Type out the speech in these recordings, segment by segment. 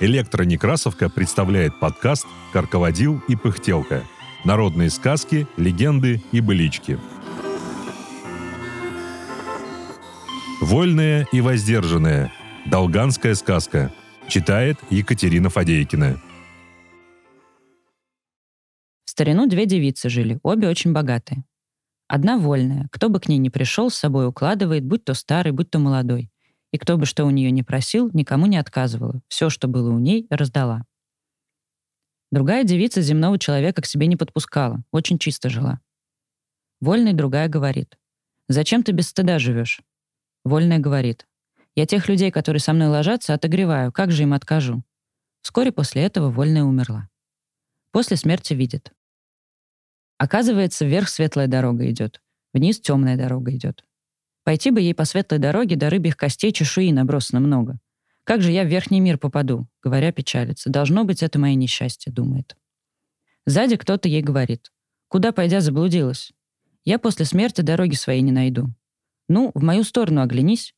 Электронекрасовка представляет подкаст «Карководил и пыхтелка». Народные сказки, легенды и былички. Вольная и воздержанная. Долганская сказка. Читает Екатерина Фадейкина. В старину две девицы жили, обе очень богатые. Одна вольная, кто бы к ней ни пришел, с собой укладывает, будь то старый, будь то молодой. И кто бы что у нее не просил, никому не отказывала. Все, что было у ней, раздала. Другая девица земного человека к себе не подпускала, очень чисто жила. Вольная другая говорит. «Зачем ты без стыда живешь?» Вольная говорит. «Я тех людей, которые со мной ложатся, отогреваю. Как же им откажу?» Вскоре после этого Вольная умерла. После смерти видит. Оказывается, вверх светлая дорога идет, вниз темная дорога идет. Пойти бы ей по светлой дороге до рыбьих костей чешуи набросано много. Как же я в верхний мир попаду? Говоря, печалится. Должно быть, это мое несчастье, думает. Сзади кто-то ей говорит. Куда пойдя заблудилась? Я после смерти дороги своей не найду. Ну, в мою сторону оглянись.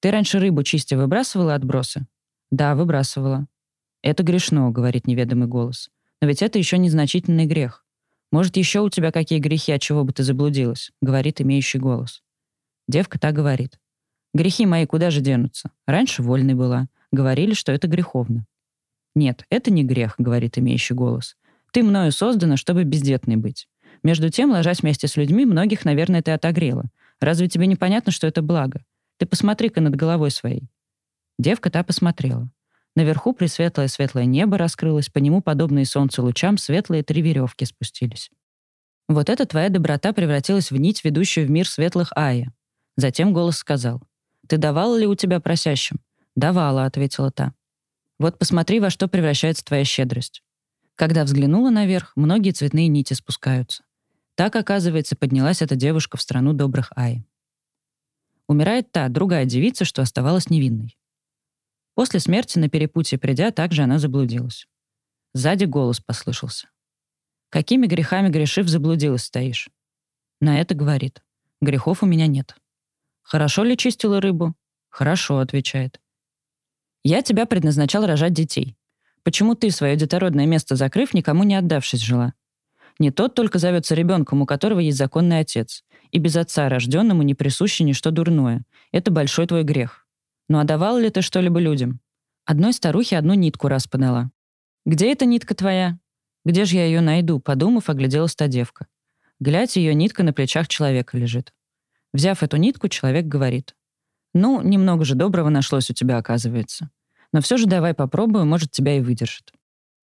Ты раньше рыбу чистя выбрасывала отбросы? Да, выбрасывала. Это грешно, говорит неведомый голос. Но ведь это еще незначительный грех. Может, еще у тебя какие грехи, от чего бы ты заблудилась, говорит имеющий голос. Девка так говорит. «Грехи мои куда же денутся? Раньше вольной была. Говорили, что это греховно». «Нет, это не грех», — говорит имеющий голос. «Ты мною создана, чтобы бездетной быть. Между тем, ложась вместе с людьми, многих, наверное, ты отогрела. Разве тебе не понятно, что это благо? Ты посмотри-ка над головой своей». Девка та посмотрела. Наверху пресветлое-светлое небо раскрылось, по нему, подобные солнцу лучам, светлые три веревки спустились. Вот эта твоя доброта превратилась в нить, ведущую в мир светлых Ая. Затем голос сказал. «Ты давала ли у тебя просящим?» «Давала», — ответила та. «Вот посмотри, во что превращается твоя щедрость». Когда взглянула наверх, многие цветные нити спускаются. Так, оказывается, поднялась эта девушка в страну добрых Аи. Умирает та, другая девица, что оставалась невинной. После смерти на перепутье придя, также она заблудилась. Сзади голос послышался. «Какими грехами грешив заблудилась стоишь?» На это говорит. «Грехов у меня нет». «Хорошо ли чистила рыбу?» «Хорошо», — отвечает. «Я тебя предназначал рожать детей. Почему ты свое детородное место закрыв, никому не отдавшись жила? Не тот только зовется ребенком, у которого есть законный отец, и без отца рожденному не присуще ничто дурное. Это большой твой грех. Ну а давал ли ты что-либо людям? Одной старухе одну нитку раз. «Где эта нитка твоя?» «Где же я ее найду?» Подумав, огляделась та девка. Глядь, ее нитка на плечах человека лежит. Взяв эту нитку, человек говорит. «Ну, немного же доброго нашлось у тебя, оказывается. Но все же давай попробую, может, тебя и выдержит».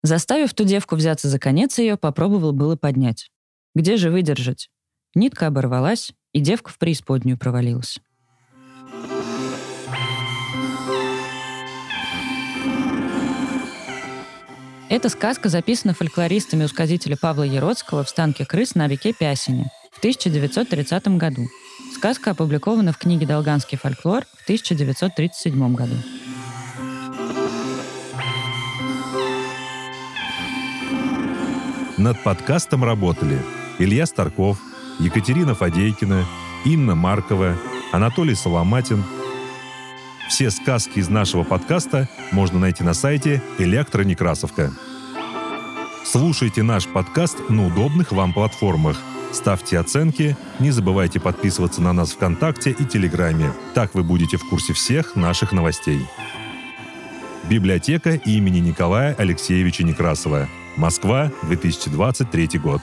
Заставив ту девку взяться за конец ее, попробовал было поднять. Где же выдержать? Нитка оборвалась, и девка в преисподнюю провалилась. Эта сказка записана фольклористами у сказителя Павла Яроцкого в станке крыс на реке Пясине в 1930 году. Сказка опубликована в книге «Долганский фольклор» в 1937 году. Над подкастом работали Илья Старков, Екатерина Фадейкина, Инна Маркова, Анатолий Соломатин. Все сказки из нашего подкаста можно найти на сайте «Электронекрасовка». Слушайте наш подкаст на удобных вам платформах – Ставьте оценки, не забывайте подписываться на нас ВКонтакте и Телеграме. Так вы будете в курсе всех наших новостей. Библиотека имени Николая Алексеевича Некрасова. Москва, 2023 год.